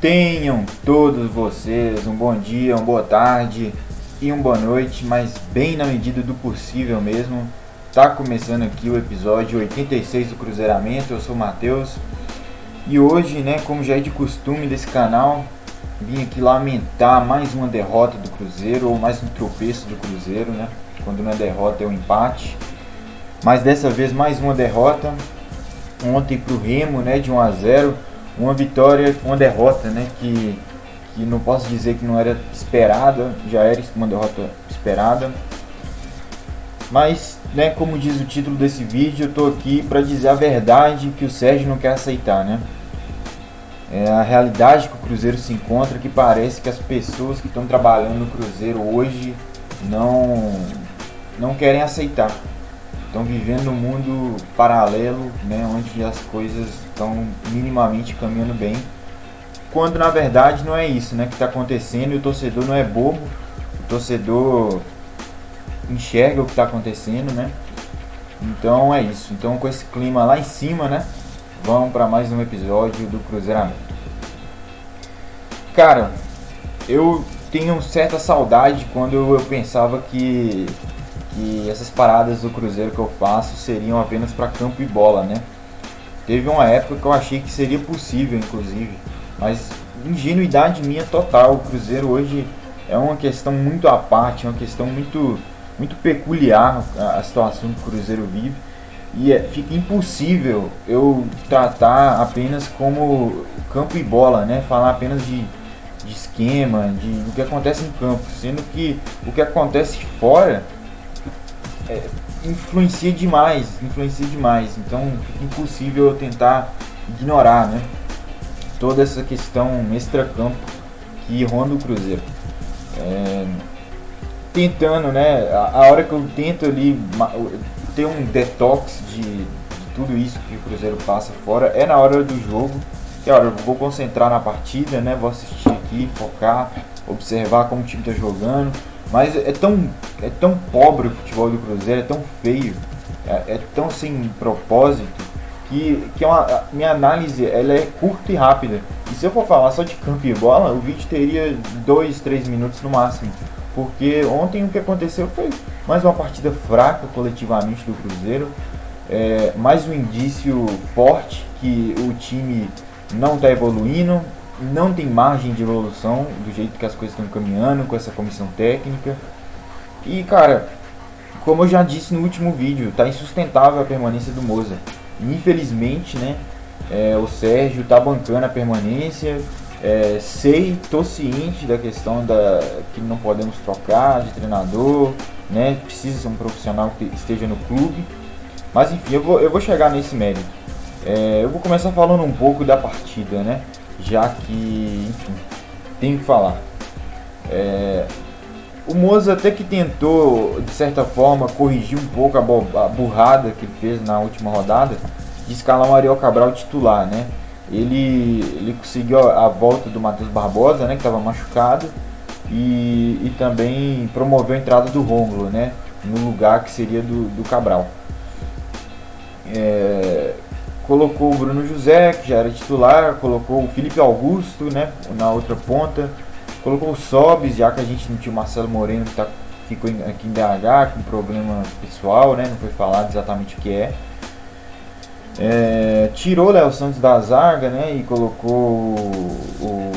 Tenham todos vocês um bom dia, uma boa tarde e uma boa noite, mas bem na medida do possível mesmo. Tá começando aqui o episódio 86 do Cruzeiramento. Eu sou o Matheus e hoje, né, como já é de costume desse canal, vim aqui lamentar mais uma derrota do Cruzeiro ou mais um tropeço do Cruzeiro, né? Quando não é derrota é um empate. Mas dessa vez mais uma derrota. Ontem pro Remo, né, de 1 a 0 uma vitória, uma derrota, né? Que, que não posso dizer que não era esperada, já era uma derrota esperada. Mas, né, como diz o título desse vídeo, eu tô aqui para dizer a verdade que o Sérgio não quer aceitar, né? É a realidade que o Cruzeiro se encontra que parece que as pessoas que estão trabalhando no Cruzeiro hoje não não querem aceitar estão vivendo num mundo paralelo, né, onde as coisas estão minimamente caminhando bem, quando na verdade não é isso, né, que está acontecendo e o torcedor não é bobo, o torcedor enxerga o que está acontecendo, né? Então é isso. Então com esse clima lá em cima, né? Vamos para mais um episódio do Cruzeiramento. Cara, eu tenho certa saudade quando eu pensava que que essas paradas do Cruzeiro que eu faço seriam apenas para campo e bola, né? Teve uma época que eu achei que seria possível, inclusive, mas ingenuidade minha total. O Cruzeiro hoje é uma questão muito à parte, é uma questão muito, muito peculiar a, situação que o Cruzeiro vive e é, fica impossível eu tratar apenas como campo e bola, né? Falar apenas de, de esquema, de do que acontece em campo, sendo que o que acontece fora é, influencia demais, influencia demais. Então fica impossível eu tentar ignorar, né? Toda essa questão extra-campo que ronda o Cruzeiro. É, tentando, né? A, a, hora que eu tento ali ter um detox de, de, tudo isso que o Cruzeiro passa fora é na hora do jogo. Que é hora eu vou concentrar na partida, né? Vou assistir aqui, focar, observar como o time está jogando mas é tão, é tão pobre o futebol do Cruzeiro, é tão feio, é, é tão sem propósito, que, que é minha análise ela é curta e rápida. E se eu for falar só de campo e bola, o vídeo teria 2, 3 minutos no máximo. Porque ontem o que aconteceu foi mais uma partida fraca coletivamente do Cruzeiro. É, mais um indício forte que o time não está evoluindo, não tem margem de evolução do jeito que as coisas estão caminhando com essa comissão técnica. E cara, como eu já disse no último vídeo, tá insustentável a permanência do Moza. Infelizmente, né, é, o Sérgio tá bancando a permanência. É, sei, tô ciente da questão da que não podemos trocar de treinador, né? Precisa ser um profissional que esteja no clube. Mas enfim, eu vou, eu vou chegar nesse mérito. É, eu vou começar falando um pouco da partida, né? Já que, enfim, tenho que falar. É, o Moza até que tentou, de certa forma, corrigir um pouco a, a burrada que fez na última rodada de escalar o Ariel Cabral titular, né? Ele, ele conseguiu a, a volta do Matheus Barbosa, né, que estava machucado, e, e também promoveu a entrada do Rômulo, né, no lugar que seria do, do Cabral. É, colocou o Bruno José, que já era titular, colocou o Felipe Augusto, né, na outra ponta, colocou o Sobis, já que a gente não tinha o Marcelo Moreno que tá, ficou aqui em BH com problema pessoal, né, não foi falado exatamente o que é. é tirou o Léo Santos da zaga, né, e colocou o,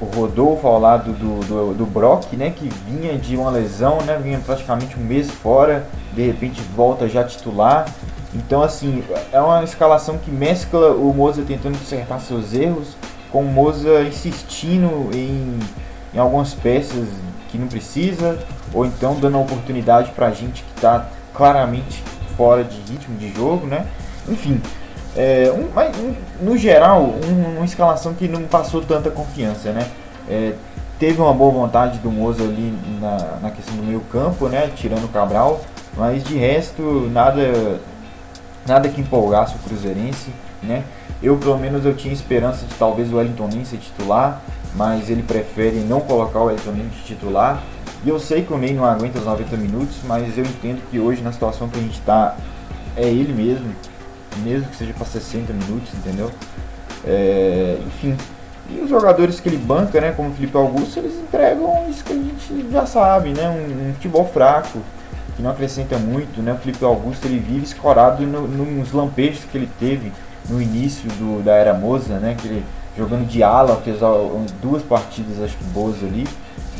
o Rodolfo ao lado do, do, do Brock, né, que vinha de uma lesão, né, vinha praticamente um mês fora, de repente volta já titular. Então, assim, é uma escalação que mescla o Moza tentando consertar seus erros com o Moza insistindo em, em algumas peças que não precisa, ou então dando oportunidade para gente que está claramente fora de ritmo de jogo, né? Enfim, é, um, mas, um, no geral, um, uma escalação que não passou tanta confiança, né? É, teve uma boa vontade do Moza ali na, na questão do meio campo, né? Tirando o Cabral, mas de resto, nada nada que empolgasse o Cruzeirense, né? Eu pelo menos eu tinha esperança de talvez o Wellington nem ser titular, mas ele prefere não colocar o Wellington nem de titular. E eu sei que o Ney não aguenta os 90 minutos, mas eu entendo que hoje na situação que a gente está é ele mesmo, mesmo que seja para 60 minutos, entendeu? É, enfim, E os jogadores que ele banca, né, como o Felipe Augusto, eles entregam isso que a gente já sabe, né, um, um futebol fraco, que não acrescenta muito, né, o Felipe Augusto ele vive escorado no, nos lampejos que ele teve no início do, da era Moza, né, que ele jogando de ala, fez duas partidas acho que boas ali,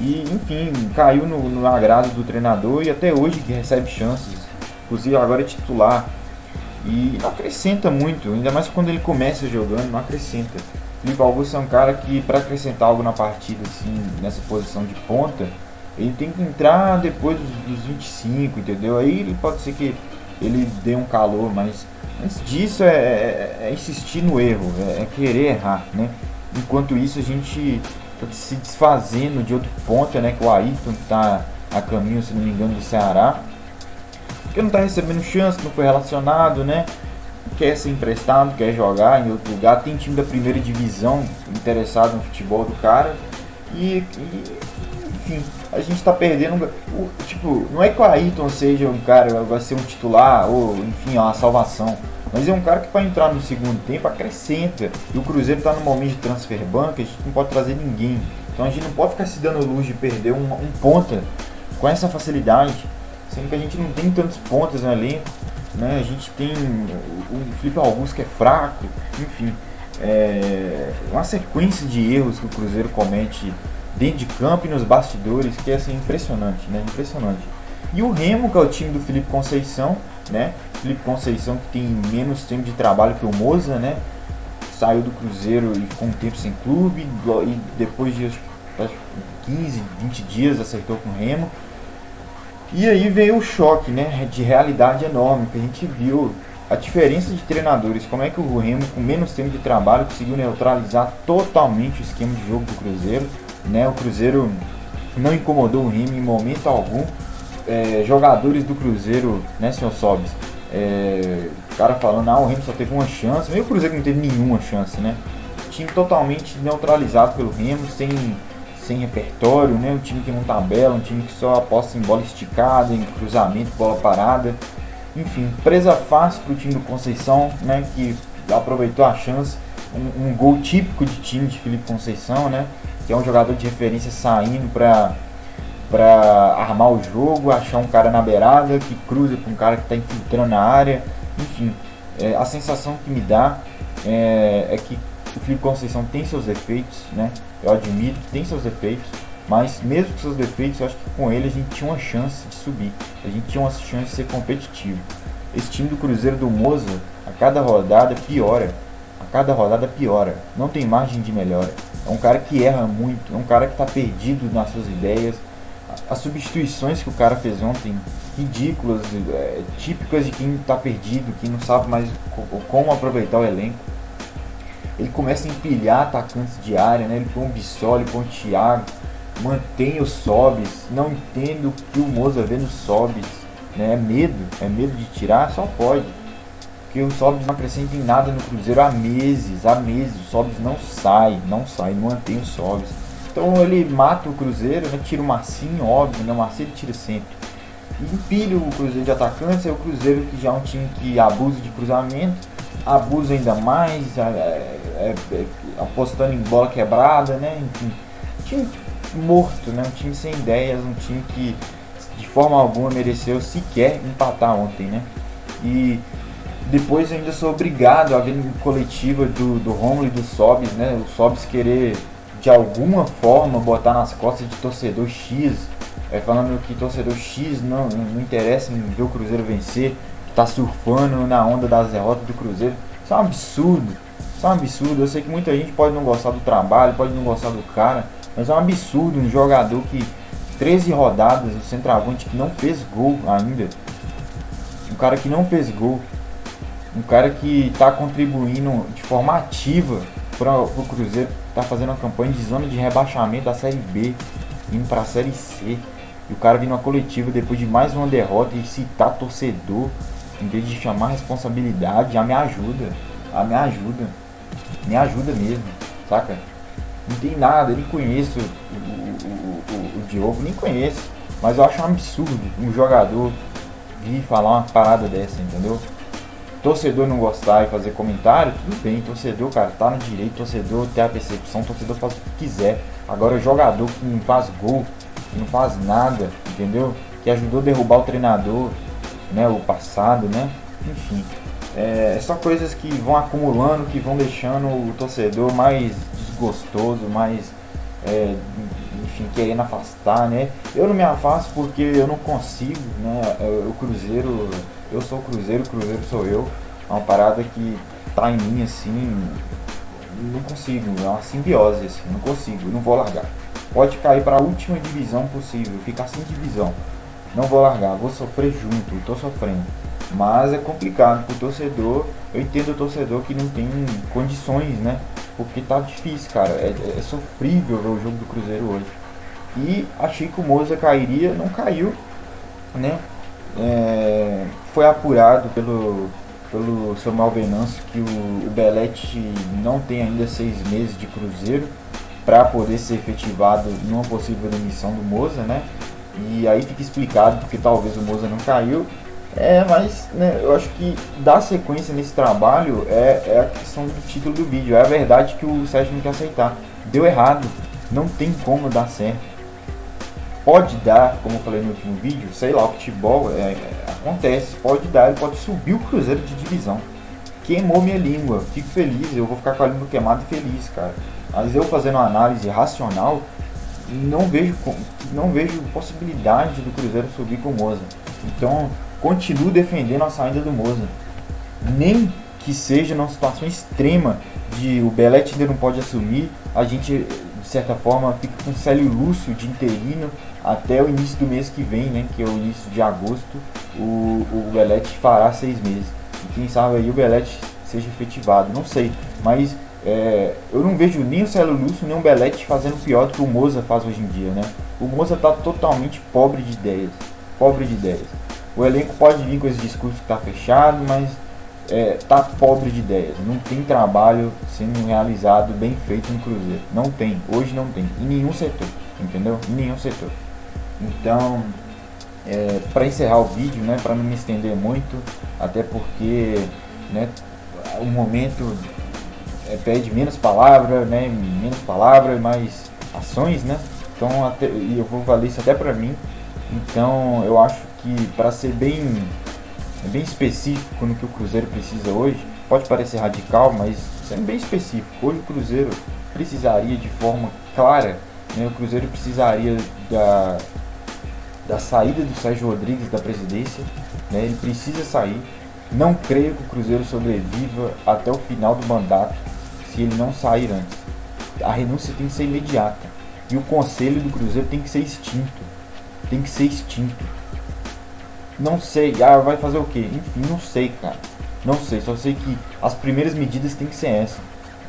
e enfim, caiu no, no agrado do treinador e até hoje que recebe chances, inclusive agora é titular, e não acrescenta muito, ainda mais quando ele começa jogando, não acrescenta. Felipe Augusto é um cara que, para acrescentar algo na partida, assim, nessa posição de ponta, ele tem que entrar depois dos, dos 25, entendeu? Aí ele pode ser que ele dê um calor, mas antes disso é, é, é insistir no erro, é, é, querer errar, né? Enquanto isso a gente tá se desfazendo de outro ponta, né? Que o Ayrton está a caminho, se não me engano, do Ceará porque não está recebendo chance, não foi relacionado, né? Quer ser emprestado, quer jogar em outro lugar. Tem time da primeira divisão interessado no futebol do cara. E, e enfim, a gente está perdendo. O, tipo, não é que o Ayrton seja um cara, vai ser um titular ou, enfim, uma salvação. Mas é um cara que para entrar no segundo tempo acrescenta. E o Cruzeiro está no momento de transfer banca, a gente não pode trazer ninguém. Então a gente não pode ficar se dando luz de perder um, um ponta com essa facilidade sendo que a gente não tem tantos pontos no elenco, né? A gente tem o Felipe Augusto que é fraco, enfim, é uma sequência de erros que o Cruzeiro comete dentro de campo e nos bastidores que é assim impressionante, né? Impressionante. E o Remo, que é o time do Felipe Conceição, né? Felipe Conceição que tem menos tempo de trabalho que o Moza, né? Saiu do Cruzeiro e ficou um tempo sem clube e depois de 15, 20 dias acertou com o Remo. E aí veio o choque, né, de realidade enorme que a gente viu a diferença de treinadores, como é que o Remo com menos tempo de trabalho conseguiu neutralizar totalmente o esquema de jogo do Cruzeiro, né? O Cruzeiro não incomodou o Remo em momento algum. É, jogadores do Cruzeiro, né, senhor Sobes? É, o cara falando, ah, o Remo só teve uma chance, meio o Cruzeiro não teve nenhuma chance, né? Time totalmente neutralizado pelo Remo, sem sem repertório, né? Um time que não tabela, um time que só aposta em bola esticada, em cruzamento, bola parada. Enfim, presa fácil para o time do Conceição, né? Que aproveitou a chance. Um, um, gol típico de time de Felipe Conceição, né? Que é um jogador de referência saindo para para armar o jogo, achar um cara na beirada que cruza para um cara que está infiltrando na área. Enfim, é, a sensação que me dá é, é que o Felipe Conceição tem seus defeitos, né? Eu admito que tem seus defeitos, mas mesmo com seus defeitos, eu acho que com ele a gente tinha uma chance de subir. A gente tinha uma chance de ser competitivo. Esse time do Cruzeiro do Moza, a cada rodada piora. A cada rodada piora. Não tem margem de melhora. É um cara que erra muito, é um cara que está perdido nas suas ideias. As substituições que o cara fez ontem, ridículas, é, típicas de quem está perdido, que não sabe mais como aproveitar o elenco ele começa a empilhar atacantes de área, né? Ele põe um Bissoli, põe um Thiago, mantém os Sobis. Não entendo o que o Moza vê nos Sobis. Né? É medo, é medo de tirar, só pode. Porque o Sobis não acrescenta em nada no Cruzeiro há meses, há meses. O Sobis não sai, não sai, mantém os Sobis. Então ele mata o Cruzeiro, né? tira o Marcinho, óbvio, né? o Marcinho tira sempre. E empilha o Cruzeiro de atacantes, é o Cruzeiro que já é um time que abusa de cruzamento abusa ainda mais, é, é, é, apostando em bola quebrada, né? Enfim, time morto, né? Um time sem ideias, um time que de forma alguma mereceu sequer empatar ontem, né? E depois ainda sou obrigado a no coletiva do, do Romulo e do Sobis, né? O Sobis querer de alguma forma botar nas costas de torcedor X, é, falando que torcedor X não, não interessa em ver o Cruzeiro vencer, tá surfando na onda das derrotas do Cruzeiro. Isso é um absurdo. Isso é um absurdo. Eu sei que muita gente pode não gostar do trabalho, pode não gostar do cara, mas é um absurdo um jogador que 13 rodadas, o centroavante que não fez gol ainda. Um cara que não fez gol. Um cara que está contribuindo de forma ativa para o Cruzeiro, está fazendo uma campanha de zona de rebaixamento da Série B, indo para a Série C. E o cara vindo uma coletiva depois de mais uma derrota e citar torcedor em vez de chamar responsabilidade, já me ajuda. Ah, me ajuda. Me ajuda mesmo, saca? Não tem nada, nem conheço o, o, o, o Diogo, nem conheço. Mas eu acho um absurdo um jogador vir falar uma parada dessa, entendeu? Torcedor não gostar e fazer comentário, tudo bem, torcedor, cara, tá no direito, torcedor tem a percepção, torcedor faz o que quiser. Agora, jogador que não faz gol, que não faz nada, entendeu? Que ajudou a derrubar o treinador, né, o passado, né? Enfim, é, é só coisas que vão acumulando, que vão deixando o torcedor mais desgostoso, mais, é, enfim, querendo afastar, né? Eu não me afasto porque eu não consigo, né? O Cruzeiro, eu sou o Cruzeiro, o Cruzeiro sou eu. É uma parada que tá em mim, assim, não consigo, é uma simbiose, assim, não consigo, não vou largar. Pode cair para a última divisão possível, ficar sem divisão. Não vou largar, vou sofrer junto, estou sofrendo. Mas é complicado pro torcedor. Eu entendo o torcedor que não tem condições, né? Porque tá difícil, cara. É, é sofrível ver o jogo do Cruzeiro hoje. E achei que o Moza cairia, não caiu, né? É, foi apurado pelo, pelo Samuel Venâncio que o, o Belete não tem ainda seis meses de Cruzeiro para poder ser efetivado numa possível demissão do Moza, né? E aí fica explicado porque talvez o Moza não caiu é, mas né, eu acho que dar sequência nesse trabalho é, é a questão do título do vídeo. É a verdade que o Sérgio não quer aceitar. Deu errado. Não tem como dar certo. Pode dar, como eu falei no último vídeo, sei lá, o futebol é, acontece. Pode dar, ele pode subir o Cruzeiro de divisão. Queimou minha língua. Fico feliz, eu vou ficar com a língua queimada e feliz, cara. Mas eu fazendo uma análise racional, não vejo, não vejo possibilidade do Cruzeiro subir com o Moza. Então, continuo defendendo a saída do Moza. Nem que seja numa situação extrema de o Belete ainda não pode assumir, a gente de certa forma fica com Célio Lúcio de interino até o início do mês que vem, né, que é o início de agosto, o, o Belete fará seis meses. E quem sabe aí o Belete seja efetivado, não sei, mas é, eu não vejo nem o Célio Lúcio nem o Belete fazendo pior do que o Moza faz hoje em dia, né? O Moza está totalmente pobre de ideias, pobre de ideias. O elenco pode vir com esse discurso que está fechado, mas é, pobre de ideias. Não tem trabalho sendo realizado bem feito no Cruzeiro. Não tem, hoje não tem. Em nenhum setor, entendeu? Em nenhum setor. Então, é, para encerrar o vídeo, né, para não me estender muito, até porque né, o momento é, pede menos palavras, né, menos palavras, mais ações, né? Então, até, e eu vou valer isso até para mim. Então, eu acho que para ser bem, bem específico no que o Cruzeiro precisa hoje, pode parecer radical, mas sendo bem específico, hoje o Cruzeiro precisaria de forma clara, né, o Cruzeiro precisaria da, da saída do Sérgio Rodrigues da presidência, né, ele precisa sair. Não creio que o Cruzeiro sobreviva até o final do mandato se ele não sair antes. A renúncia tem que ser imediata. E o conselho do Cruzeiro tem que ser extinto. Tem que ser extinto. Não sei. Ah, vai fazer o quê? Enfim, não sei, cara. Não sei. Só sei que as primeiras medidas tem que ser essa.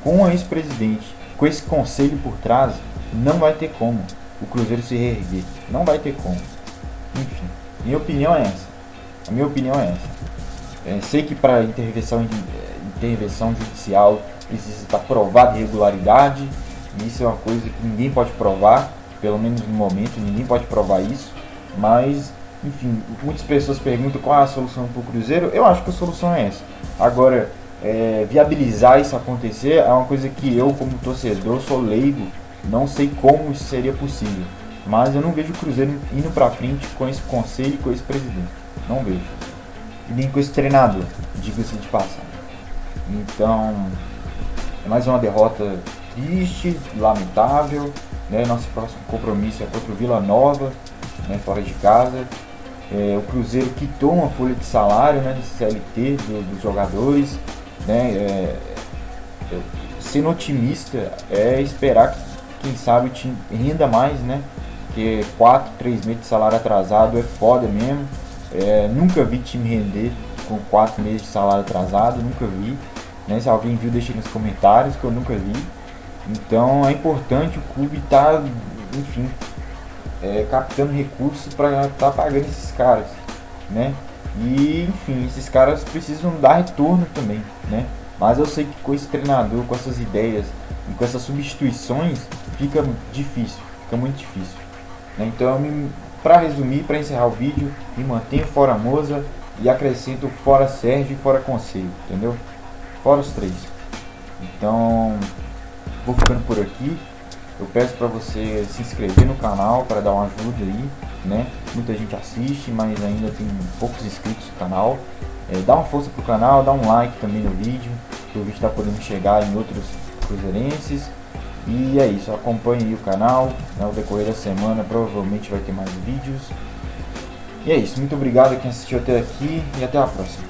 Com o ex-presidente, com esse conselho por trás, não vai ter como o Cruzeiro se reerguer. Não vai ter como. Enfim, minha opinião é essa. A minha opinião é essa. É, sei que para intervenção, intervenção judicial precisa estar provada irregularidade. Isso é uma coisa que ninguém pode provar, pelo menos no momento, ninguém pode provar isso. Mas enfim, muitas pessoas perguntam qual é a solução para o Cruzeiro. Eu acho que a solução é essa. Agora, é, viabilizar isso acontecer é uma coisa que eu, como torcedor, sou leigo, não sei como isso seria possível. Mas eu não vejo o Cruzeiro indo para frente com esse conselho e com esse presidente. Não vejo. E nem com esse treinador, diga-se de passagem. Então, é mais uma derrota triste, lamentável. Né? Nosso próximo compromisso é contra o Vila Nova, né? fora de casa. É, o Cruzeiro quitou uma folha de salário né, de CLT do, dos jogadores. Né, é, é, sendo otimista é esperar que, quem sabe, renda mais, né? Porque 4, 3 meses de salário atrasado é foda mesmo. É, nunca vi time render com 4 meses de salário atrasado, nunca vi. Né? Se alguém viu, deixa nos comentários que eu nunca vi. Então é importante o clube estar, tá, enfim, é, captando recursos para estar tá pagando esses caras, né? E enfim, esses caras precisam dar retorno também, né? Mas eu sei que com esse treinador, com essas ideias e com essas substituições, fica difícil, fica muito difícil. Né? Então, para resumir, para encerrar o vídeo, me mantenho fora Moza, e acrescento fora Sérgio e fora Conselho, entendeu? Fora os três. Então, vou ficando por aqui. Eu peço para você se inscrever no canal para dar uma ajuda aí, né? Muita gente assiste, mas ainda tem poucos inscritos no canal. É, dá uma força pro canal, dá um like também no vídeo, que o vídeo está podendo chegar em outros cruzeirenses. E é isso, acompanhe o canal, né, decorrer da semana provavelmente vai ter mais vídeos. E é isso, muito obrigado a quem assistiu até aqui e até a próxima.